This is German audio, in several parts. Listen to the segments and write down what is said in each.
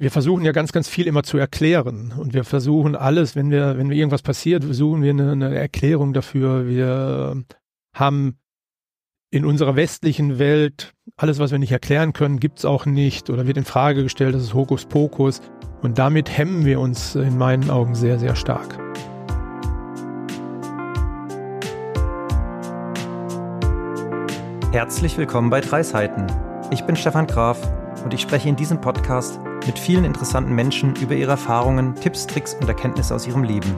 wir versuchen ja ganz, ganz viel immer zu erklären und wir versuchen alles, wenn wir, wenn irgendwas passiert, versuchen wir eine, eine Erklärung dafür. Wir haben in unserer westlichen Welt alles, was wir nicht erklären können, gibt's auch nicht oder wird in Frage gestellt, das ist Hokuspokus und damit hemmen wir uns in meinen Augen sehr, sehr stark. Herzlich willkommen bei Drei Seiten. Ich bin Stefan Graf und ich spreche in diesem Podcast mit vielen interessanten Menschen über ihre Erfahrungen, Tipps, Tricks und Erkenntnisse aus ihrem Leben.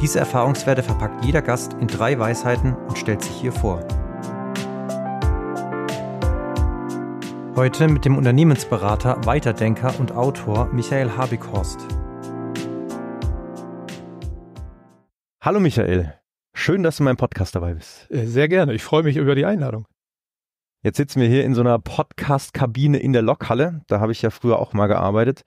Diese Erfahrungswerte verpackt jeder Gast in drei Weisheiten und stellt sich hier vor. Heute mit dem Unternehmensberater, Weiterdenker und Autor Michael Habighorst. Hallo Michael, schön, dass du in meinem Podcast dabei bist. Äh, sehr gerne, ich freue mich über die Einladung. Jetzt sitzen wir hier in so einer Podcast-Kabine in der Lokhalle. Da habe ich ja früher auch mal gearbeitet.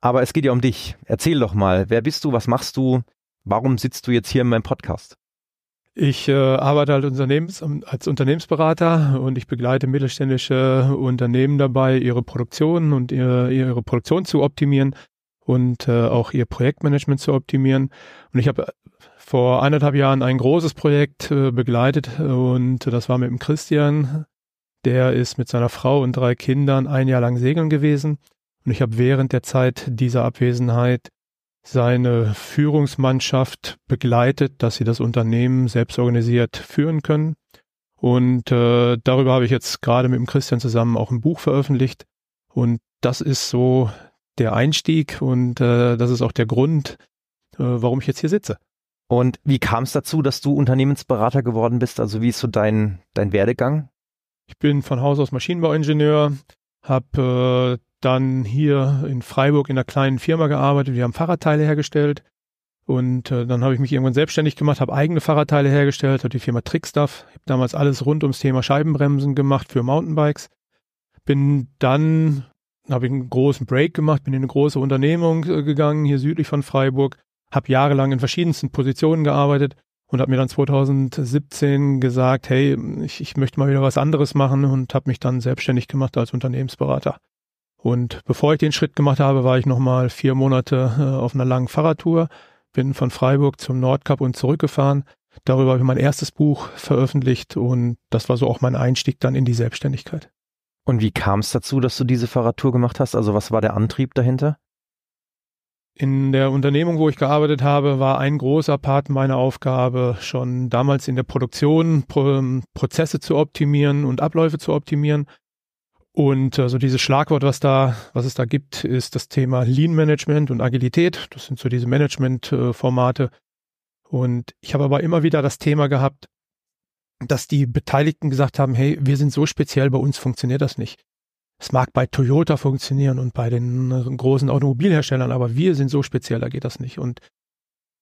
Aber es geht ja um dich. Erzähl doch mal, wer bist du, was machst du, warum sitzt du jetzt hier in meinem Podcast? Ich äh, arbeite halt Unternehmens, als Unternehmensberater und ich begleite mittelständische Unternehmen dabei, ihre Produktion und ihre, ihre Produktion zu optimieren und äh, auch ihr Projektmanagement zu optimieren. Und ich habe vor eineinhalb Jahren ein großes Projekt äh, begleitet und das war mit dem Christian der ist mit seiner Frau und drei Kindern ein Jahr lang segeln gewesen. Und ich habe während der Zeit dieser Abwesenheit seine Führungsmannschaft begleitet, dass sie das Unternehmen selbst organisiert führen können. Und äh, darüber habe ich jetzt gerade mit dem Christian zusammen auch ein Buch veröffentlicht. Und das ist so der Einstieg und äh, das ist auch der Grund, äh, warum ich jetzt hier sitze. Und wie kam es dazu, dass du Unternehmensberater geworden bist? Also wie ist so dein, dein Werdegang? Ich bin von Haus aus Maschinenbauingenieur, habe äh, dann hier in Freiburg in einer kleinen Firma gearbeitet. Wir haben Fahrradteile hergestellt. Und äh, dann habe ich mich irgendwann selbstständig gemacht, habe eigene Fahrradteile hergestellt, habe die Firma Trickstuff. Habe damals alles rund ums Thema Scheibenbremsen gemacht für Mountainbikes. Bin dann, habe ich einen großen Break gemacht, bin in eine große Unternehmung äh, gegangen, hier südlich von Freiburg, habe jahrelang in verschiedensten Positionen gearbeitet und habe mir dann 2017 gesagt, hey, ich, ich möchte mal wieder was anderes machen und habe mich dann selbstständig gemacht als Unternehmensberater. Und bevor ich den Schritt gemacht habe, war ich nochmal vier Monate äh, auf einer langen Fahrradtour, bin von Freiburg zum Nordkap und zurückgefahren. Darüber habe ich mein erstes Buch veröffentlicht und das war so auch mein Einstieg dann in die Selbstständigkeit. Und wie kam es dazu, dass du diese Fahrradtour gemacht hast? Also was war der Antrieb dahinter? In der Unternehmung, wo ich gearbeitet habe, war ein großer Part meiner Aufgabe schon damals in der Produktion Pro Prozesse zu optimieren und Abläufe zu optimieren. Und äh, so dieses Schlagwort, was da, was es da gibt, ist das Thema Lean Management und Agilität. Das sind so diese Management-Formate. Und ich habe aber immer wieder das Thema gehabt, dass die Beteiligten gesagt haben, hey, wir sind so speziell, bei uns funktioniert das nicht. Es mag bei Toyota funktionieren und bei den äh, großen Automobilherstellern, aber wir sind so speziell, da geht das nicht. Und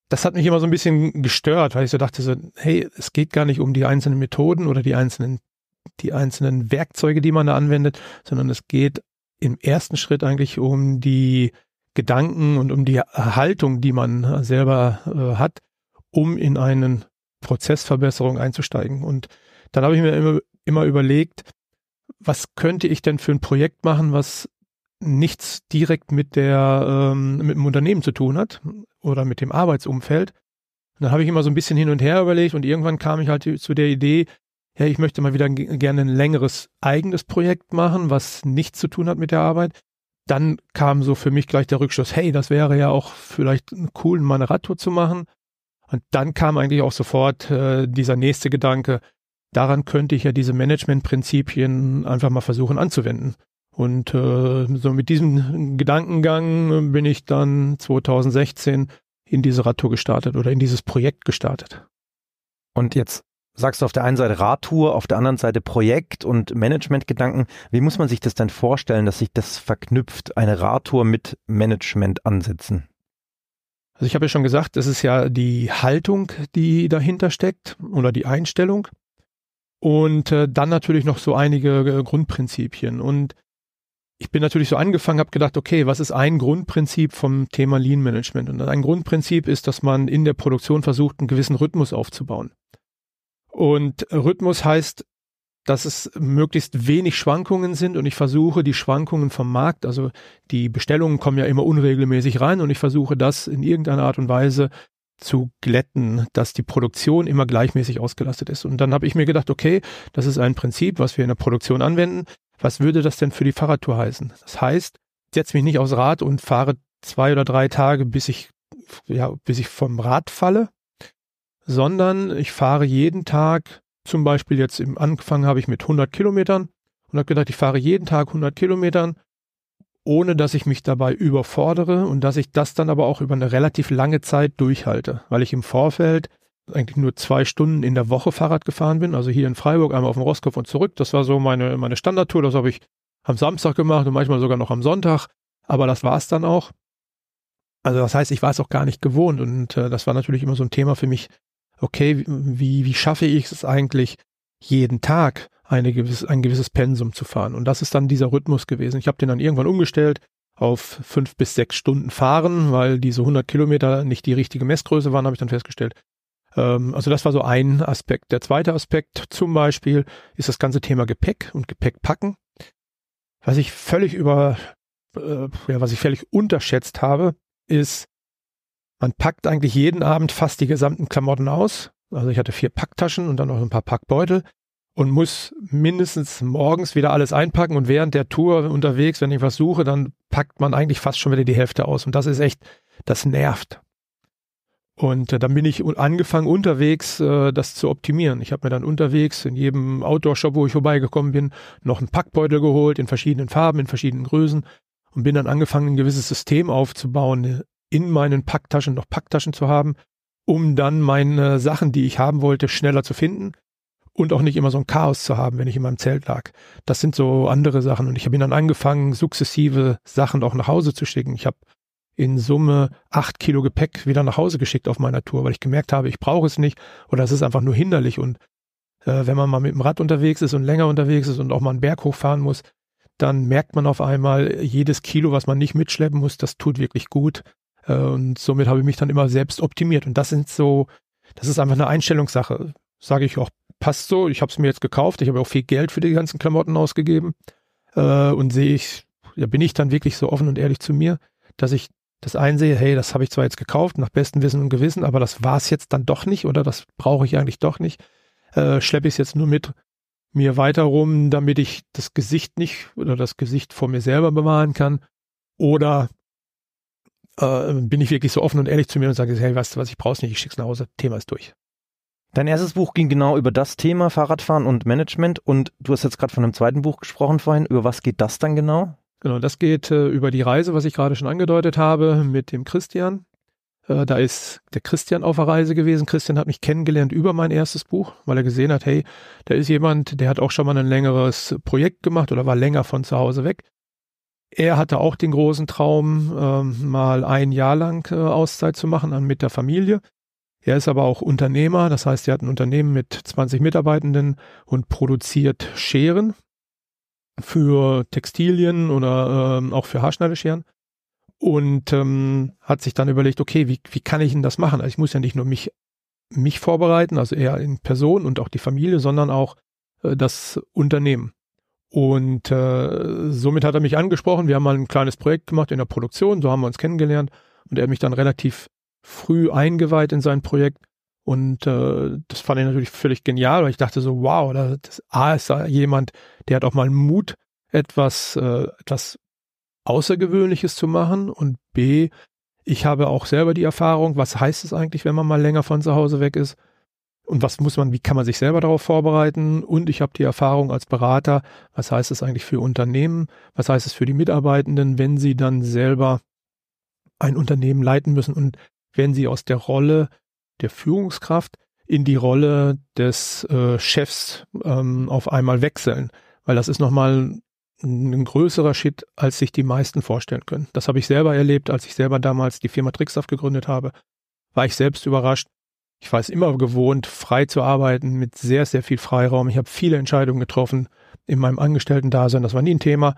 das hat mich immer so ein bisschen gestört, weil ich so dachte so, hey, es geht gar nicht um die einzelnen Methoden oder die einzelnen, die einzelnen Werkzeuge, die man da anwendet, sondern es geht im ersten Schritt eigentlich um die Gedanken und um die Haltung, die man selber äh, hat, um in einen Prozessverbesserung einzusteigen. Und dann habe ich mir immer, immer überlegt, was könnte ich denn für ein Projekt machen, was nichts direkt mit der ähm, mit dem Unternehmen zu tun hat oder mit dem Arbeitsumfeld. Und dann habe ich immer so ein bisschen hin und her überlegt und irgendwann kam ich halt zu der Idee, ja, ich möchte mal wieder gerne ein längeres eigenes Projekt machen, was nichts zu tun hat mit der Arbeit. Dann kam so für mich gleich der Rückschluss, hey, das wäre ja auch vielleicht cool, mal eine Radtour zu machen. Und dann kam eigentlich auch sofort äh, dieser nächste Gedanke, daran könnte ich ja diese Managementprinzipien einfach mal versuchen anzuwenden. Und äh, so mit diesem Gedankengang bin ich dann 2016 in diese Radtour gestartet oder in dieses Projekt gestartet. Und jetzt sagst du auf der einen Seite Radtour, auf der anderen Seite Projekt und Managementgedanken. Wie muss man sich das denn vorstellen, dass sich das verknüpft, eine Radtour mit Managementansätzen? Also ich habe ja schon gesagt, das ist ja die Haltung, die dahinter steckt oder die Einstellung. Und äh, dann natürlich noch so einige äh, Grundprinzipien. Und ich bin natürlich so angefangen, habe gedacht, okay, was ist ein Grundprinzip vom Thema Lean Management? Und ein Grundprinzip ist, dass man in der Produktion versucht, einen gewissen Rhythmus aufzubauen. Und Rhythmus heißt dass es möglichst wenig Schwankungen sind und ich versuche die Schwankungen vom Markt, also die Bestellungen kommen ja immer unregelmäßig rein und ich versuche das in irgendeiner Art und Weise zu glätten, dass die Produktion immer gleichmäßig ausgelastet ist. Und dann habe ich mir gedacht, okay, das ist ein Prinzip, was wir in der Produktion anwenden. Was würde das denn für die Fahrradtour heißen? Das heißt, ich setze mich nicht aufs Rad und fahre zwei oder drei Tage, bis ich, ja, bis ich vom Rad falle, sondern ich fahre jeden Tag, zum Beispiel jetzt im Anfang habe ich mit 100 Kilometern und habe gedacht, ich fahre jeden Tag 100 Kilometern ohne dass ich mich dabei überfordere und dass ich das dann aber auch über eine relativ lange Zeit durchhalte, weil ich im Vorfeld eigentlich nur zwei Stunden in der Woche Fahrrad gefahren bin, also hier in Freiburg einmal auf dem Rostkopf und zurück. Das war so meine, meine Standardtour, das habe ich am Samstag gemacht und manchmal sogar noch am Sonntag, aber das war es dann auch. Also das heißt, ich war es auch gar nicht gewohnt und äh, das war natürlich immer so ein Thema für mich, okay, wie, wie schaffe ich es eigentlich jeden Tag eine gewisse, ein gewisses Pensum zu fahren. Und das ist dann dieser Rhythmus gewesen. Ich habe den dann irgendwann umgestellt auf fünf bis sechs Stunden fahren, weil diese 100 Kilometer nicht die richtige Messgröße waren, habe ich dann festgestellt. Ähm, also das war so ein Aspekt. Der zweite Aspekt zum Beispiel ist das ganze Thema Gepäck und Gepäck packen. Was ich völlig über, äh, ja, was ich völlig unterschätzt habe, ist, man packt eigentlich jeden Abend fast die gesamten Klamotten aus. Also ich hatte vier Packtaschen und dann noch ein paar Packbeutel und muss mindestens morgens wieder alles einpacken und während der Tour unterwegs, wenn ich was suche, dann packt man eigentlich fast schon wieder die Hälfte aus und das ist echt, das nervt. Und äh, dann bin ich angefangen unterwegs, äh, das zu optimieren. Ich habe mir dann unterwegs in jedem Outdoor-Shop, wo ich vorbeigekommen bin, noch einen Packbeutel geholt in verschiedenen Farben, in verschiedenen Größen und bin dann angefangen, ein gewisses System aufzubauen, in meinen Packtaschen noch Packtaschen zu haben, um dann meine Sachen, die ich haben wollte, schneller zu finden und auch nicht immer so ein Chaos zu haben, wenn ich in meinem Zelt lag. Das sind so andere Sachen und ich habe ihn dann angefangen, sukzessive Sachen auch nach Hause zu schicken. Ich habe in Summe acht Kilo Gepäck wieder nach Hause geschickt auf meiner Tour, weil ich gemerkt habe, ich brauche es nicht oder es ist einfach nur hinderlich und äh, wenn man mal mit dem Rad unterwegs ist und länger unterwegs ist und auch mal einen Berg hochfahren muss, dann merkt man auf einmal, jedes Kilo, was man nicht mitschleppen muss, das tut wirklich gut. Äh, und somit habe ich mich dann immer selbst optimiert. Und das sind so, das ist einfach eine Einstellungssache. Sage ich auch passt so, ich habe es mir jetzt gekauft, ich habe auch viel Geld für die ganzen Klamotten ausgegeben äh, und sehe ich, ja, bin ich dann wirklich so offen und ehrlich zu mir, dass ich das einsehe, hey, das habe ich zwar jetzt gekauft, nach bestem Wissen und Gewissen, aber das war es jetzt dann doch nicht oder das brauche ich eigentlich doch nicht. Äh, Schleppe ich es jetzt nur mit mir weiter rum, damit ich das Gesicht nicht oder das Gesicht vor mir selber bewahren kann? Oder äh, bin ich wirklich so offen und ehrlich zu mir und sage, hey, weißt du was, ich brauche es nicht, ich schick's nach Hause, Thema ist durch. Dein erstes Buch ging genau über das Thema Fahrradfahren und Management und du hast jetzt gerade von einem zweiten Buch gesprochen vorhin. Über was geht das dann genau? Genau, das geht äh, über die Reise, was ich gerade schon angedeutet habe, mit dem Christian. Äh, da ist der Christian auf der Reise gewesen. Christian hat mich kennengelernt über mein erstes Buch, weil er gesehen hat, hey, da ist jemand, der hat auch schon mal ein längeres Projekt gemacht oder war länger von zu Hause weg. Er hatte auch den großen Traum, äh, mal ein Jahr lang äh, Auszeit zu machen mit der Familie. Er ist aber auch Unternehmer, das heißt, er hat ein Unternehmen mit 20 Mitarbeitenden und produziert Scheren für Textilien oder ähm, auch für Haarschneidescheren und ähm, hat sich dann überlegt, okay, wie, wie kann ich denn das machen? Also ich muss ja nicht nur mich, mich vorbereiten, also er in Person und auch die Familie, sondern auch äh, das Unternehmen. Und äh, somit hat er mich angesprochen. Wir haben mal ein kleines Projekt gemacht in der Produktion, so haben wir uns kennengelernt. Und er hat mich dann relativ früh eingeweiht in sein Projekt. Und äh, das fand ich natürlich völlig genial, weil ich dachte so, wow, das A ist da jemand, der hat auch mal Mut, etwas, äh, etwas Außergewöhnliches zu machen. Und B, ich habe auch selber die Erfahrung, was heißt es eigentlich, wenn man mal länger von zu Hause weg ist? Und was muss man, wie kann man sich selber darauf vorbereiten? Und ich habe die Erfahrung als Berater, was heißt es eigentlich für Unternehmen? Was heißt es für die Mitarbeitenden, wenn sie dann selber ein Unternehmen leiten müssen? Und wenn sie aus der Rolle der Führungskraft in die Rolle des äh, Chefs ähm, auf einmal wechseln. Weil das ist nochmal ein größerer Shit, als sich die meisten vorstellen können. Das habe ich selber erlebt, als ich selber damals die Firma Trickstaff gegründet habe. War ich selbst überrascht. Ich war es immer gewohnt, frei zu arbeiten, mit sehr, sehr viel Freiraum. Ich habe viele Entscheidungen getroffen in meinem Angestellten-Dasein. Das war nie ein Thema.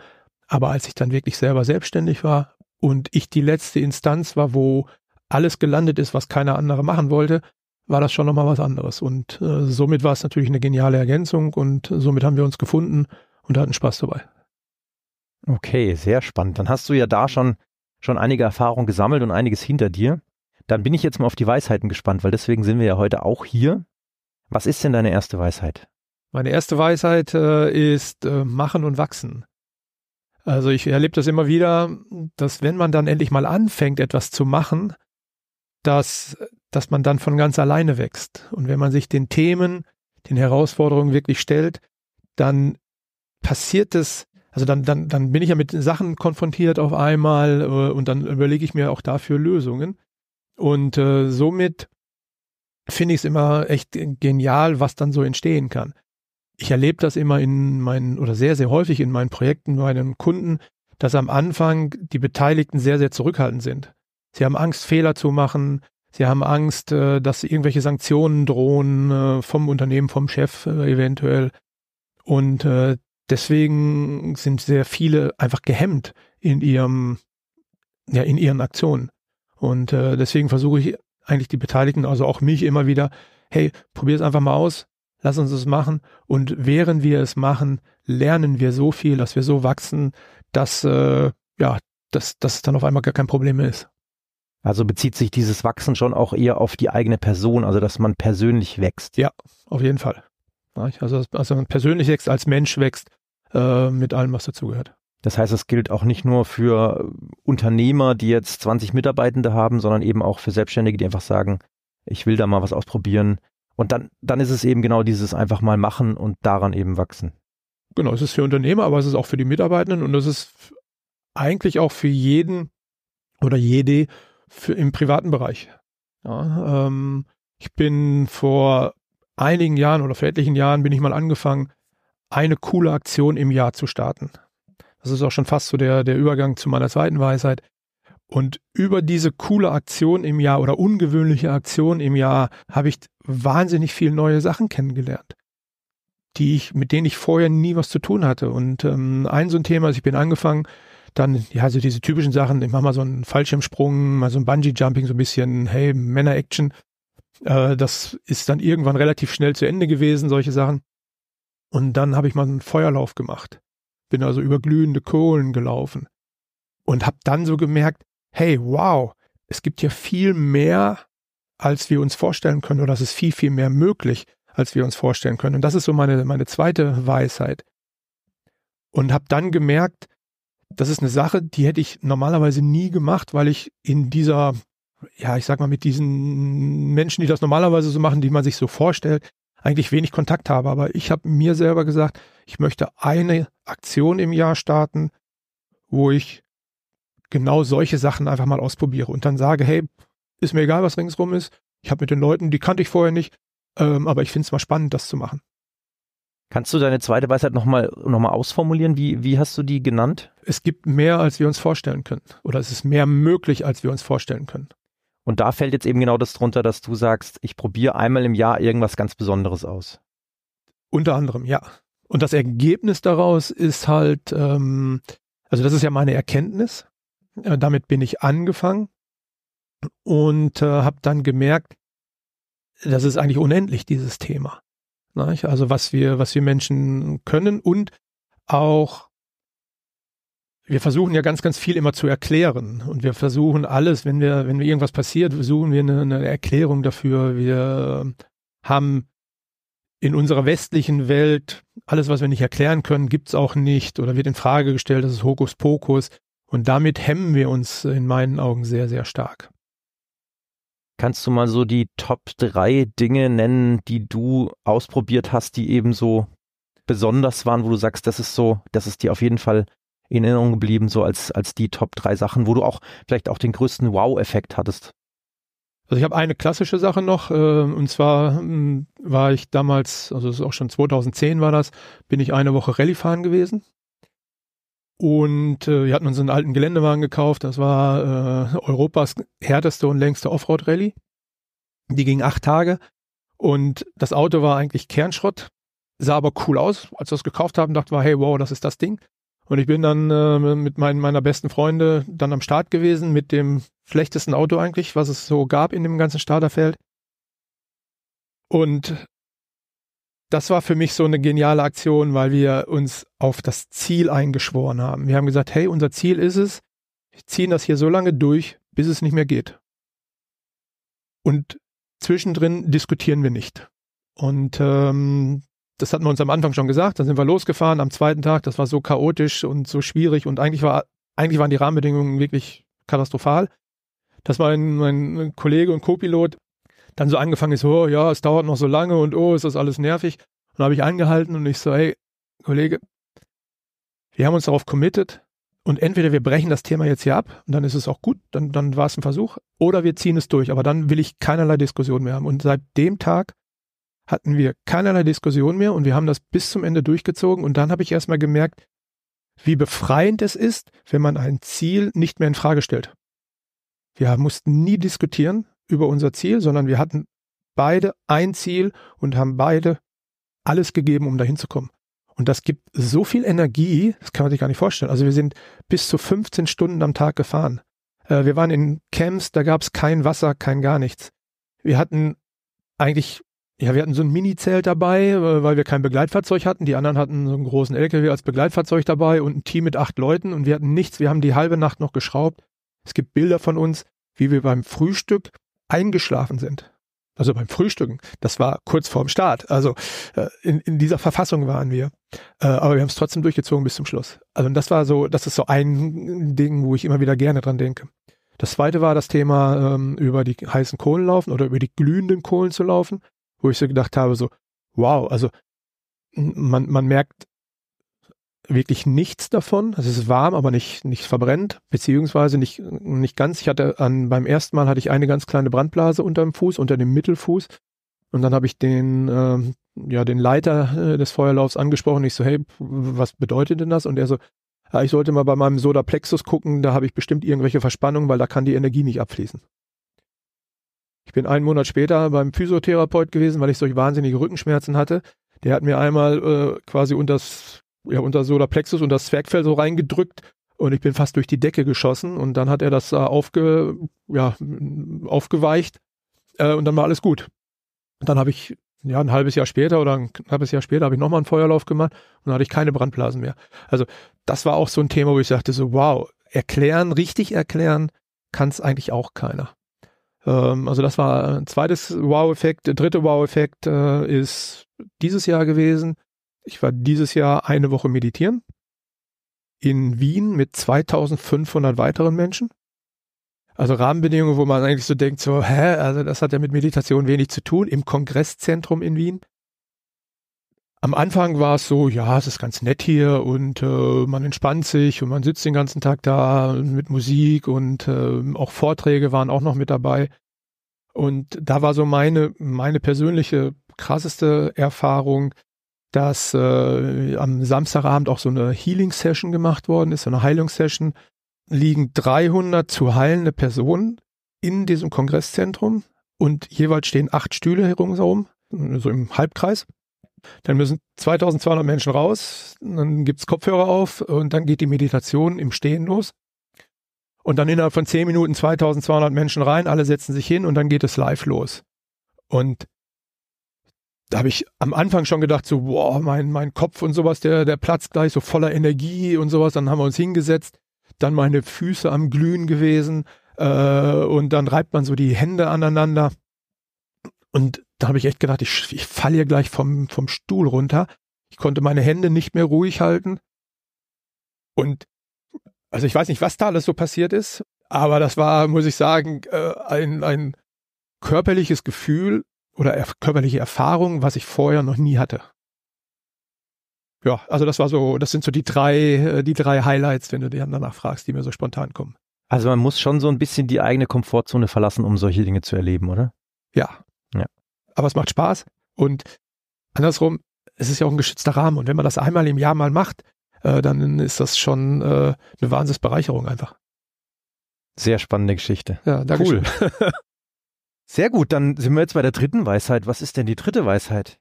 Aber als ich dann wirklich selber selbstständig war und ich die letzte Instanz war, wo alles gelandet ist, was keiner andere machen wollte, war das schon nochmal was anderes. Und äh, somit war es natürlich eine geniale Ergänzung und somit haben wir uns gefunden und hatten Spaß dabei. Okay, sehr spannend. Dann hast du ja da schon, schon einige Erfahrungen gesammelt und einiges hinter dir. Dann bin ich jetzt mal auf die Weisheiten gespannt, weil deswegen sind wir ja heute auch hier. Was ist denn deine erste Weisheit? Meine erste Weisheit äh, ist äh, machen und wachsen. Also ich erlebe das immer wieder, dass wenn man dann endlich mal anfängt, etwas zu machen, dass, dass man dann von ganz alleine wächst. Und wenn man sich den Themen, den Herausforderungen wirklich stellt, dann passiert es, also dann, dann, dann bin ich ja mit Sachen konfrontiert auf einmal äh, und dann überlege ich mir auch dafür Lösungen. Und äh, somit finde ich es immer echt genial, was dann so entstehen kann. Ich erlebe das immer in meinen oder sehr, sehr häufig in meinen Projekten bei Kunden, dass am Anfang die Beteiligten sehr, sehr zurückhaltend sind. Sie haben Angst, Fehler zu machen. Sie haben Angst, äh, dass irgendwelche Sanktionen drohen äh, vom Unternehmen, vom Chef äh, eventuell. Und deswegen sind sehr viele einfach gehemmt in ihrem, ja, in ihren Aktionen. Und deswegen versuche ich eigentlich die Beteiligten, also auch mich immer wieder, hey, probier es einfach mal aus, lass uns es machen. Und während wir es machen, lernen wir so viel, dass wir so wachsen, dass, äh, ja, dass, dass es dann auf einmal gar kein Problem mehr ist. Also bezieht sich dieses Wachsen schon auch eher auf die eigene Person, also dass man persönlich wächst. Ja, auf jeden Fall. Also, also man persönlich wächst, als Mensch wächst, äh, mit allem, was dazugehört. Das heißt, es gilt auch nicht nur für Unternehmer, die jetzt 20 Mitarbeitende haben, sondern eben auch für Selbstständige, die einfach sagen, ich will da mal was ausprobieren. Und dann, dann ist es eben genau dieses einfach mal machen und daran eben wachsen. Genau, es ist für Unternehmer, aber es ist auch für die Mitarbeitenden und es ist eigentlich auch für jeden oder jede, für, im privaten Bereich. Ja, ähm, ich bin vor einigen Jahren oder vor etlichen Jahren bin ich mal angefangen, eine coole Aktion im Jahr zu starten. Das ist auch schon fast so der, der Übergang zu meiner zweiten Weisheit. Und über diese coole Aktion im Jahr oder ungewöhnliche Aktion im Jahr habe ich wahnsinnig viel neue Sachen kennengelernt, die ich, mit denen ich vorher nie was zu tun hatte. Und ähm, ein so ein Thema, also ich bin angefangen, dann, ja, so diese typischen Sachen, ich mache mal so einen Fallschirmsprung, mal so ein Bungee-Jumping, so ein bisschen, hey, Männer-Action. Äh, das ist dann irgendwann relativ schnell zu Ende gewesen, solche Sachen. Und dann habe ich mal einen Feuerlauf gemacht. Bin also über glühende Kohlen gelaufen. Und habe dann so gemerkt, hey, wow, es gibt ja viel mehr, als wir uns vorstellen können, oder es ist viel, viel mehr möglich, als wir uns vorstellen können. Und das ist so meine, meine zweite Weisheit. Und habe dann gemerkt, das ist eine Sache, die hätte ich normalerweise nie gemacht, weil ich in dieser, ja, ich sag mal, mit diesen Menschen, die das normalerweise so machen, die man sich so vorstellt, eigentlich wenig Kontakt habe. Aber ich habe mir selber gesagt, ich möchte eine Aktion im Jahr starten, wo ich genau solche Sachen einfach mal ausprobiere und dann sage, hey, ist mir egal, was ringsrum ist. Ich habe mit den Leuten, die kannte ich vorher nicht, ähm, aber ich finde es mal spannend, das zu machen. Kannst du deine zweite Weisheit nochmal noch mal ausformulieren? Wie, wie hast du die genannt? Es gibt mehr, als wir uns vorstellen können. Oder es ist mehr möglich, als wir uns vorstellen können. Und da fällt jetzt eben genau das drunter, dass du sagst, ich probiere einmal im Jahr irgendwas ganz Besonderes aus. Unter anderem, ja. Und das Ergebnis daraus ist halt, ähm, also das ist ja meine Erkenntnis. Äh, damit bin ich angefangen und äh, habe dann gemerkt, das ist eigentlich unendlich, dieses Thema. Also was wir, was wir Menschen können und auch wir versuchen ja ganz, ganz viel immer zu erklären und wir versuchen alles, wenn wir, wenn wir irgendwas passiert, versuchen wir eine, eine Erklärung dafür. Wir haben in unserer westlichen Welt alles, was wir nicht erklären können, gibt's auch nicht oder wird in Frage gestellt. Das ist Hokuspokus und damit hemmen wir uns in meinen Augen sehr, sehr stark. Kannst du mal so die Top drei Dinge nennen, die du ausprobiert hast, die eben so besonders waren, wo du sagst, das ist so, das ist dir auf jeden Fall in Erinnerung geblieben, so als, als die Top drei Sachen, wo du auch vielleicht auch den größten Wow-Effekt hattest? Also ich habe eine klassische Sache noch, äh, und zwar äh, war ich damals, also das ist auch schon 2010 war das, bin ich eine Woche Rallye fahren gewesen. Und äh, wir hatten uns einen alten Geländewagen gekauft. Das war äh, Europas härteste und längste Offroad-Rallye. Die ging acht Tage. Und das Auto war eigentlich Kernschrott. Sah aber cool aus. Als wir es gekauft haben, dachten wir, hey, wow, das ist das Ding. Und ich bin dann äh, mit meinen, meiner besten Freunde dann am Start gewesen mit dem schlechtesten Auto eigentlich, was es so gab in dem ganzen Starterfeld. Und das war für mich so eine geniale Aktion, weil wir uns auf das Ziel eingeschworen haben. Wir haben gesagt, hey, unser Ziel ist es, wir ziehen das hier so lange durch, bis es nicht mehr geht. Und zwischendrin diskutieren wir nicht. Und ähm, das hatten wir uns am Anfang schon gesagt, dann sind wir losgefahren am zweiten Tag, das war so chaotisch und so schwierig und eigentlich war, eigentlich waren die Rahmenbedingungen wirklich katastrophal. Dass mein, mein Kollege und Co-Pilot dann so angefangen ist, oh ja, es dauert noch so lange und oh, ist das alles nervig. Und habe ich angehalten und ich so, hey, Kollege, wir haben uns darauf committed und entweder wir brechen das Thema jetzt hier ab und dann ist es auch gut, dann, dann war es ein Versuch, oder wir ziehen es durch, aber dann will ich keinerlei Diskussion mehr haben. Und seit dem Tag hatten wir keinerlei Diskussion mehr und wir haben das bis zum Ende durchgezogen und dann habe ich erstmal gemerkt, wie befreiend es ist, wenn man ein Ziel nicht mehr in Frage stellt. Wir mussten nie diskutieren über unser Ziel, sondern wir hatten beide ein Ziel und haben beide alles gegeben, um dahin zu kommen. Und das gibt so viel Energie, das kann man sich gar nicht vorstellen. Also wir sind bis zu 15 Stunden am Tag gefahren. Äh, wir waren in Camps, da gab es kein Wasser, kein gar nichts. Wir hatten eigentlich ja, wir hatten so ein Mini-Zelt dabei, äh, weil wir kein Begleitfahrzeug hatten. Die anderen hatten so einen großen LKW als Begleitfahrzeug dabei und ein Team mit acht Leuten und wir hatten nichts. Wir haben die halbe Nacht noch geschraubt. Es gibt Bilder von uns, wie wir beim Frühstück eingeschlafen sind. Also beim Frühstücken. Das war kurz vorm Start. Also äh, in, in dieser Verfassung waren wir. Äh, aber wir haben es trotzdem durchgezogen bis zum Schluss. Also das war so, das ist so ein Ding, wo ich immer wieder gerne dran denke. Das zweite war das Thema, ähm, über die heißen Kohlen laufen oder über die glühenden Kohlen zu laufen wo ich so gedacht habe, so, wow, also man, man merkt wirklich nichts davon. Also es ist warm, aber nicht, nicht verbrennt, beziehungsweise nicht, nicht ganz. Ich hatte an, beim ersten Mal hatte ich eine ganz kleine Brandblase unter dem Fuß, unter dem Mittelfuß. Und dann habe ich den, ähm, ja, den Leiter äh, des Feuerlaufs angesprochen. Ich so, hey, was bedeutet denn das? Und er so, ja, ich sollte mal bei meinem Sodaplexus gucken, da habe ich bestimmt irgendwelche Verspannungen, weil da kann die Energie nicht abfließen. Ich bin einen Monat später beim Physiotherapeut gewesen, weil ich solch wahnsinnige Rückenschmerzen hatte. Der hat mir einmal äh, quasi unter das, ja, unter Solarplexus und das Zwergfell so reingedrückt und ich bin fast durch die Decke geschossen und dann hat er das äh, aufge, ja, aufgeweicht äh, und dann war alles gut. dann habe ich ja ein halbes Jahr später oder ein knappes Jahr später habe ich nochmal einen Feuerlauf gemacht und dann hatte ich keine Brandblasen mehr. Also das war auch so ein Thema, wo ich sagte so wow, erklären, richtig erklären kann es eigentlich auch keiner. Ähm, also das war ein zweites Wow-Effekt. Der dritte Wow-Effekt äh, ist dieses Jahr gewesen. Ich war dieses Jahr eine Woche meditieren in Wien mit 2500 weiteren Menschen. Also Rahmenbedingungen, wo man eigentlich so denkt, so, hä, also das hat ja mit Meditation wenig zu tun, im Kongresszentrum in Wien. Am Anfang war es so, ja, es ist ganz nett hier und äh, man entspannt sich und man sitzt den ganzen Tag da mit Musik und äh, auch Vorträge waren auch noch mit dabei. Und da war so meine, meine persönliche krasseste Erfahrung, dass äh, am Samstagabend auch so eine Healing-Session gemacht worden ist, so eine Heilungssession, liegen 300 zu heilende Personen in diesem Kongresszentrum und jeweils stehen acht Stühle herum, so im Halbkreis. Dann müssen 2200 Menschen raus, dann gibt's Kopfhörer auf und dann geht die Meditation im Stehen los. Und dann innerhalb von 10 Minuten 2200 Menschen rein, alle setzen sich hin und dann geht es live los. Und da habe ich am Anfang schon gedacht, so, boah, mein, mein Kopf und sowas, der, der platzt gleich so voller Energie und sowas. Dann haben wir uns hingesetzt, dann meine Füße am Glühen gewesen äh, und dann reibt man so die Hände aneinander. Und da habe ich echt gedacht, ich, ich falle hier gleich vom, vom Stuhl runter. Ich konnte meine Hände nicht mehr ruhig halten. Und also ich weiß nicht, was da alles so passiert ist, aber das war, muss ich sagen, äh, ein, ein körperliches Gefühl oder er körperliche Erfahrung, was ich vorher noch nie hatte. Ja, also das war so, das sind so die drei, äh, die drei Highlights, wenn du dir danach fragst, die mir so spontan kommen. Also man muss schon so ein bisschen die eigene Komfortzone verlassen, um solche Dinge zu erleben, oder? Ja, aber es macht Spaß. Und andersrum, es ist ja auch ein geschützter Rahmen. Und wenn man das einmal im Jahr mal macht, äh, dann ist das schon äh, eine Wahnsinnsbereicherung einfach. Sehr spannende Geschichte. Ja, danke cool. Sehr gut, dann sind wir jetzt bei der dritten Weisheit. Was ist denn die dritte Weisheit?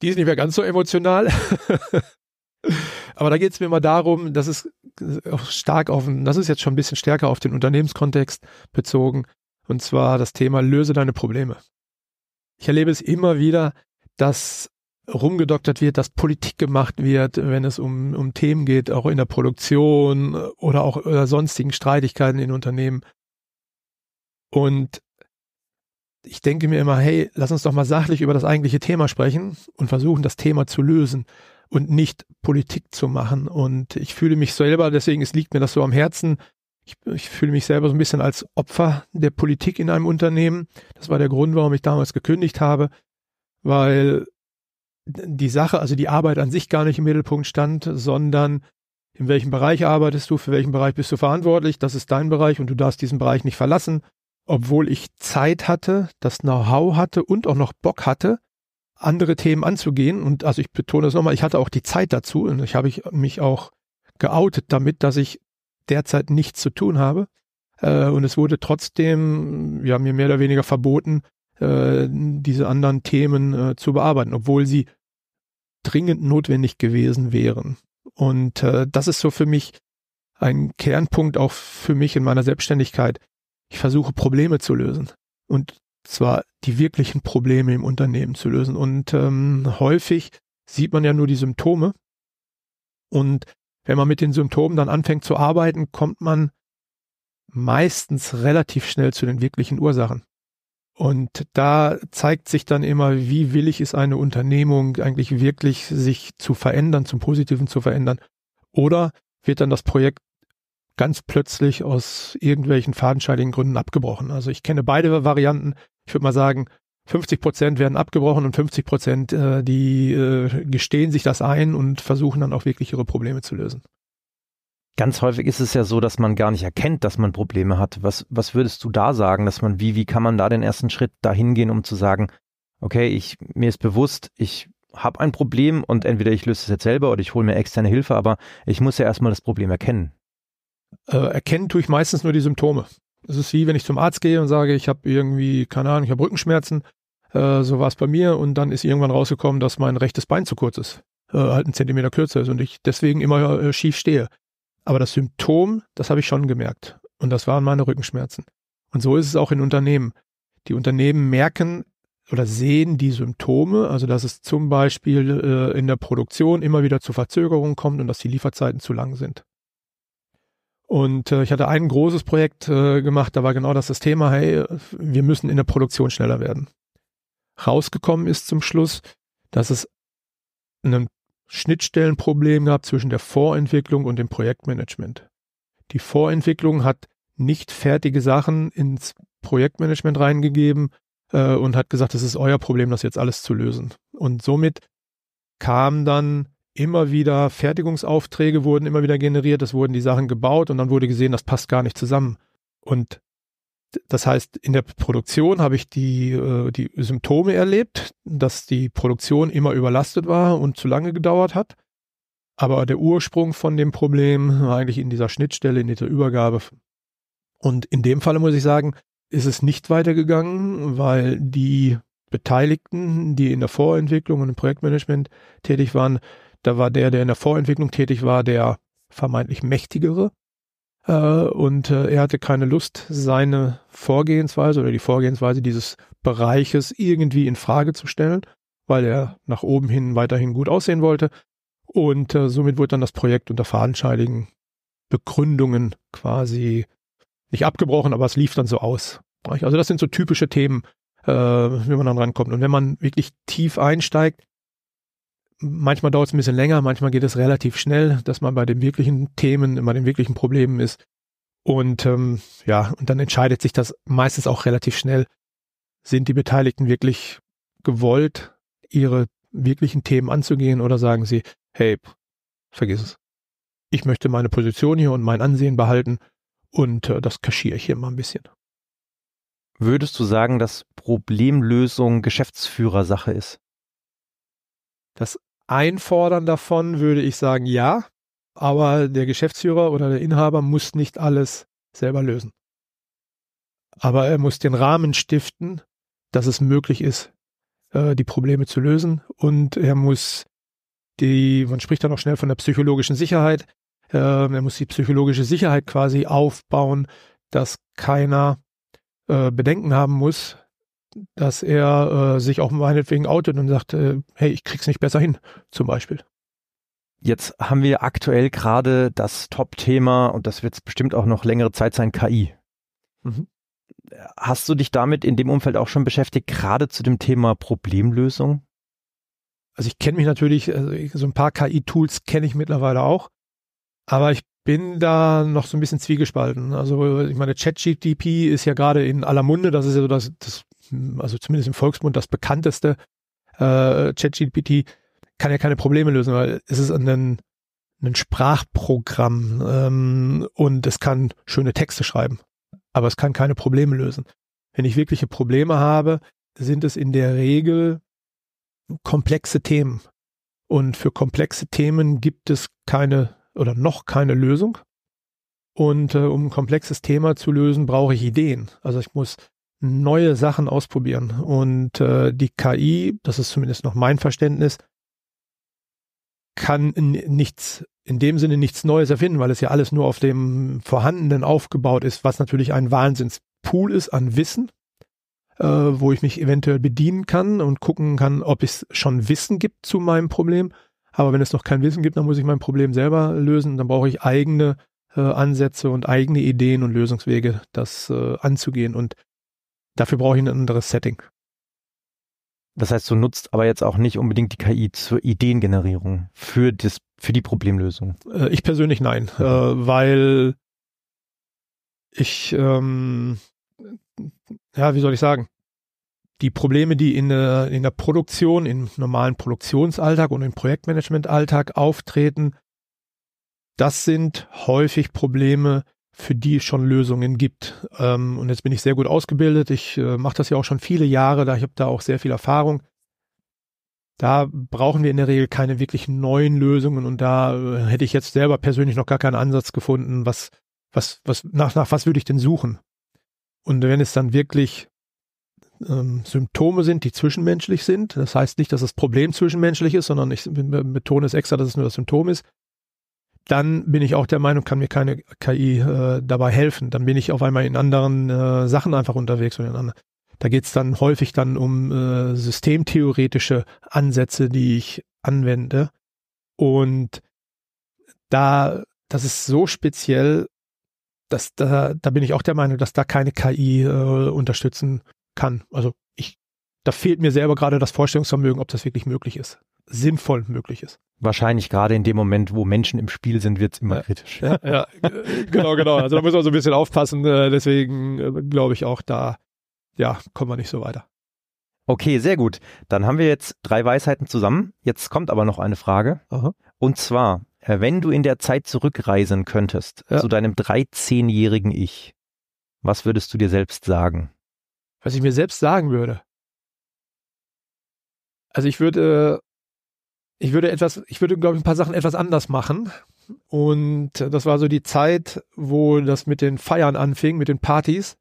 Die ist nicht mehr ganz so emotional. Aber da geht es mir immer darum, dass es auch stark auf, das ist jetzt schon ein bisschen stärker auf den Unternehmenskontext bezogen, und zwar das Thema löse deine Probleme ich erlebe es immer wieder, dass rumgedoktert wird, dass Politik gemacht wird, wenn es um, um Themen geht, auch in der Produktion oder auch oder sonstigen Streitigkeiten in Unternehmen. Und ich denke mir immer, hey, lass uns doch mal sachlich über das eigentliche Thema sprechen und versuchen, das Thema zu lösen und nicht Politik zu machen. Und ich fühle mich selber, deswegen es liegt mir das so am Herzen. Ich, ich fühle mich selber so ein bisschen als Opfer der Politik in einem Unternehmen. Das war der Grund, warum ich damals gekündigt habe, weil die Sache, also die Arbeit an sich gar nicht im Mittelpunkt stand, sondern in welchem Bereich arbeitest du, für welchen Bereich bist du verantwortlich, das ist dein Bereich und du darfst diesen Bereich nicht verlassen, obwohl ich Zeit hatte, das Know-how hatte und auch noch Bock hatte, andere Themen anzugehen. Und also ich betone das nochmal, ich hatte auch die Zeit dazu und ich habe mich auch geoutet damit, dass ich derzeit nichts zu tun habe. Äh, und es wurde trotzdem ja, mir mehr oder weniger verboten, äh, diese anderen Themen äh, zu bearbeiten, obwohl sie dringend notwendig gewesen wären. Und äh, das ist so für mich ein Kernpunkt auch für mich in meiner Selbstständigkeit. Ich versuche Probleme zu lösen und zwar die wirklichen Probleme im Unternehmen zu lösen. Und ähm, häufig sieht man ja nur die Symptome. Und wenn man mit den Symptomen dann anfängt zu arbeiten, kommt man meistens relativ schnell zu den wirklichen Ursachen. Und da zeigt sich dann immer, wie willig ist eine Unternehmung eigentlich wirklich sich zu verändern, zum Positiven zu verändern. Oder wird dann das Projekt ganz plötzlich aus irgendwelchen fadenscheinigen Gründen abgebrochen. Also ich kenne beide Varianten. Ich würde mal sagen, 50 Prozent werden abgebrochen und 50 Prozent, äh, die äh, gestehen sich das ein und versuchen dann auch wirklich ihre Probleme zu lösen. Ganz häufig ist es ja so, dass man gar nicht erkennt, dass man Probleme hat. Was, was würdest du da sagen, dass man, wie, wie kann man da den ersten Schritt dahin gehen, um zu sagen, okay, ich, mir ist bewusst, ich habe ein Problem und entweder ich löse es jetzt selber oder ich hole mir externe Hilfe, aber ich muss ja erstmal das Problem erkennen. Äh, erkennen tue ich meistens nur die Symptome. Es ist wie, wenn ich zum Arzt gehe und sage, ich habe irgendwie, keine Ahnung, ich habe Rückenschmerzen. Äh, so war es bei mir und dann ist irgendwann rausgekommen, dass mein rechtes Bein zu kurz ist. Äh, halt einen Zentimeter kürzer ist und ich deswegen immer äh, schief stehe. Aber das Symptom, das habe ich schon gemerkt. Und das waren meine Rückenschmerzen. Und so ist es auch in Unternehmen. Die Unternehmen merken oder sehen die Symptome, also dass es zum Beispiel äh, in der Produktion immer wieder zu Verzögerungen kommt und dass die Lieferzeiten zu lang sind. Und äh, ich hatte ein großes Projekt äh, gemacht, da war genau das das Thema, hey, wir müssen in der Produktion schneller werden. Rausgekommen ist zum Schluss, dass es einen Schnittstellenproblem gab zwischen der Vorentwicklung und dem Projektmanagement. Die Vorentwicklung hat nicht fertige Sachen ins Projektmanagement reingegeben äh, und hat gesagt, es ist euer Problem, das jetzt alles zu lösen. Und somit kam dann immer wieder Fertigungsaufträge wurden immer wieder generiert, es wurden die Sachen gebaut und dann wurde gesehen, das passt gar nicht zusammen. Und das heißt, in der Produktion habe ich die, äh, die Symptome erlebt, dass die Produktion immer überlastet war und zu lange gedauert hat. Aber der Ursprung von dem Problem war eigentlich in dieser Schnittstelle, in dieser Übergabe. Und in dem Falle muss ich sagen, ist es nicht weitergegangen, weil die Beteiligten, die in der Vorentwicklung und im Projektmanagement tätig waren, da war der, der in der Vorentwicklung tätig war, der vermeintlich mächtigere äh, und äh, er hatte keine Lust, seine Vorgehensweise oder die Vorgehensweise dieses Bereiches irgendwie in Frage zu stellen, weil er nach oben hin weiterhin gut aussehen wollte. Und äh, somit wurde dann das Projekt unter fadenscheinigen Begründungen quasi nicht abgebrochen, aber es lief dann so aus. Also das sind so typische Themen, äh, wie man dann rankommt. Und wenn man wirklich tief einsteigt, manchmal dauert es ein bisschen länger, manchmal geht es relativ schnell, dass man bei den wirklichen Themen, bei den wirklichen Problemen ist. Und ähm, ja, und dann entscheidet sich das meistens auch relativ schnell. Sind die Beteiligten wirklich gewollt, ihre wirklichen Themen anzugehen oder sagen sie, hey, vergiss es. Ich möchte meine Position hier und mein Ansehen behalten und äh, das kaschiere ich hier mal ein bisschen. Würdest du sagen, dass Problemlösung Geschäftsführersache ist? Das Einfordern davon würde ich sagen, ja, aber der Geschäftsführer oder der Inhaber muss nicht alles selber lösen. Aber er muss den Rahmen stiften, dass es möglich ist, äh, die Probleme zu lösen und er muss die, man spricht dann auch schnell von der psychologischen Sicherheit, äh, er muss die psychologische Sicherheit quasi aufbauen, dass keiner äh, Bedenken haben muss, dass er äh, sich auch meinetwegen outet und sagt, äh, hey, ich krieg's nicht besser hin, zum Beispiel. Jetzt haben wir aktuell gerade das Top-Thema und das wird bestimmt auch noch längere Zeit sein, KI. Mhm. Hast du dich damit in dem Umfeld auch schon beschäftigt, gerade zu dem Thema Problemlösung? Also ich kenne mich natürlich, also so ein paar KI-Tools kenne ich mittlerweile auch, aber ich bin da noch so ein bisschen zwiegespalten. Also ich meine, ChatGTP ist ja gerade in aller Munde, das ist ja so das, das also zumindest im Volksmund das bekannteste. Äh, ChatGPT kann ja keine Probleme lösen, weil es ist ein, ein Sprachprogramm ähm, und es kann schöne Texte schreiben, aber es kann keine Probleme lösen. Wenn ich wirkliche Probleme habe, sind es in der Regel komplexe Themen. Und für komplexe Themen gibt es keine oder noch keine Lösung. Und äh, um ein komplexes Thema zu lösen, brauche ich Ideen. Also ich muss neue Sachen ausprobieren. Und äh, die KI, das ist zumindest noch mein Verständnis, kann nichts, in dem Sinne nichts Neues erfinden, weil es ja alles nur auf dem Vorhandenen aufgebaut ist, was natürlich ein Wahnsinnspool ist an Wissen, äh, wo ich mich eventuell bedienen kann und gucken kann, ob es schon Wissen gibt zu meinem Problem. Aber wenn es noch kein Wissen gibt, dann muss ich mein Problem selber lösen. Dann brauche ich eigene äh, Ansätze und eigene Ideen und Lösungswege, das äh, anzugehen. Und dafür brauche ich ein anderes Setting. Das heißt, du nutzt aber jetzt auch nicht unbedingt die KI zur Ideengenerierung für das, für die Problemlösung. Äh, ich persönlich nein, äh, weil ich, ähm, ja, wie soll ich sagen? Die Probleme, die in der, in der Produktion, im normalen Produktionsalltag und im Projektmanagementalltag auftreten, das sind häufig Probleme, für die es schon Lösungen gibt. Ähm, und jetzt bin ich sehr gut ausgebildet. Ich äh, mache das ja auch schon viele Jahre, da ich habe da auch sehr viel Erfahrung. Da brauchen wir in der Regel keine wirklich neuen Lösungen und da äh, hätte ich jetzt selber persönlich noch gar keinen Ansatz gefunden, was, was, was, nach, nach was würde ich denn suchen? Und wenn es dann wirklich ähm, Symptome sind, die zwischenmenschlich sind, das heißt nicht, dass das Problem zwischenmenschlich ist, sondern ich betone es extra, dass es nur das Symptom ist, dann bin ich auch der Meinung, kann mir keine KI äh, dabei helfen. Dann bin ich auf einmal in anderen äh, Sachen einfach unterwegs. Da geht es dann häufig dann um äh, systemtheoretische Ansätze, die ich anwende. Und da, das ist so speziell, dass da, da bin ich auch der Meinung, dass da keine KI äh, unterstützen kann. Also ich, da fehlt mir selber gerade das Vorstellungsvermögen, ob das wirklich möglich ist, sinnvoll möglich ist wahrscheinlich gerade in dem Moment, wo Menschen im Spiel sind, wird es immer ja, kritisch. Ja, ja, genau, genau. Also da muss man so ein bisschen aufpassen. Äh, deswegen äh, glaube ich auch, da ja, kommen wir nicht so weiter. Okay, sehr gut. Dann haben wir jetzt drei Weisheiten zusammen. Jetzt kommt aber noch eine Frage. Aha. Und zwar, äh, wenn du in der Zeit zurückreisen könntest ja. zu deinem 13-jährigen Ich, was würdest du dir selbst sagen? Was ich mir selbst sagen würde? Also ich würde ich würde etwas, ich würde, glaube ich, ein paar Sachen etwas anders machen. Und das war so die Zeit, wo das mit den Feiern anfing, mit den Partys.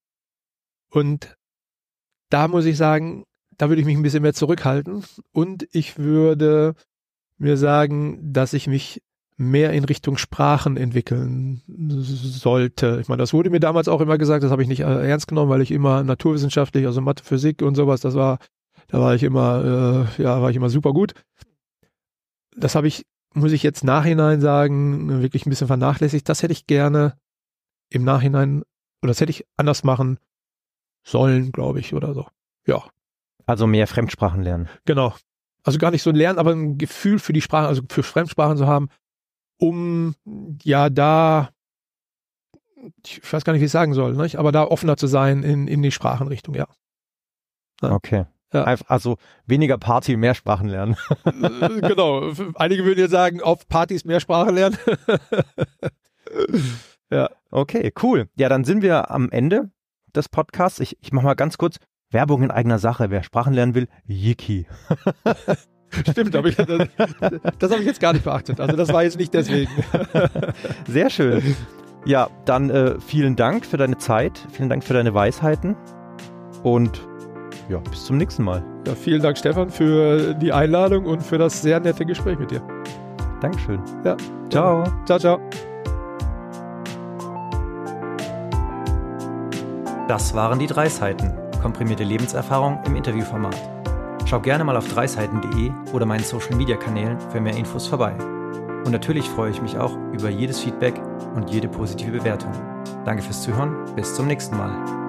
Und da muss ich sagen, da würde ich mich ein bisschen mehr zurückhalten. Und ich würde mir sagen, dass ich mich mehr in Richtung Sprachen entwickeln sollte. Ich meine, das wurde mir damals auch immer gesagt, das habe ich nicht äh, ernst genommen, weil ich immer naturwissenschaftlich, also Mathe, Physik und sowas, das war, da war ich immer, äh, ja, war ich immer super gut das habe ich, muss ich jetzt nachhinein sagen, wirklich ein bisschen vernachlässigt. Das hätte ich gerne im Nachhinein, oder das hätte ich anders machen sollen, glaube ich, oder so. Ja. Also mehr Fremdsprachen lernen. Genau. Also gar nicht so lernen, aber ein Gefühl für die Sprache, also für Fremdsprachen zu haben, um ja da, ich weiß gar nicht, wie ich sagen soll, nicht? aber da offener zu sein in, in die Sprachenrichtung, ja. ja. Okay. Ja. Also weniger Party, mehr Sprachen lernen. Äh, genau. Einige würden jetzt sagen, auf Partys mehr Sprachen lernen. ja. Okay, cool. Ja, dann sind wir am Ende des Podcasts. Ich, ich mache mal ganz kurz Werbung in eigener Sache. Wer Sprachen lernen will, Yiki. Stimmt, aber ich, das, das habe ich jetzt gar nicht beachtet. Also das war jetzt nicht deswegen. Sehr schön. Ja, dann äh, vielen Dank für deine Zeit, vielen Dank für deine Weisheiten und ja, bis zum nächsten Mal. Ja, vielen Dank, Stefan, für die Einladung und für das sehr nette Gespräch mit dir. Dankeschön. Ja. Ciao. Ciao, ciao. Das waren die drei Seiten. komprimierte Lebenserfahrung im Interviewformat. Schau gerne mal auf dreiseiten.de oder meinen Social Media Kanälen für mehr Infos vorbei. Und natürlich freue ich mich auch über jedes Feedback und jede positive Bewertung. Danke fürs Zuhören, bis zum nächsten Mal.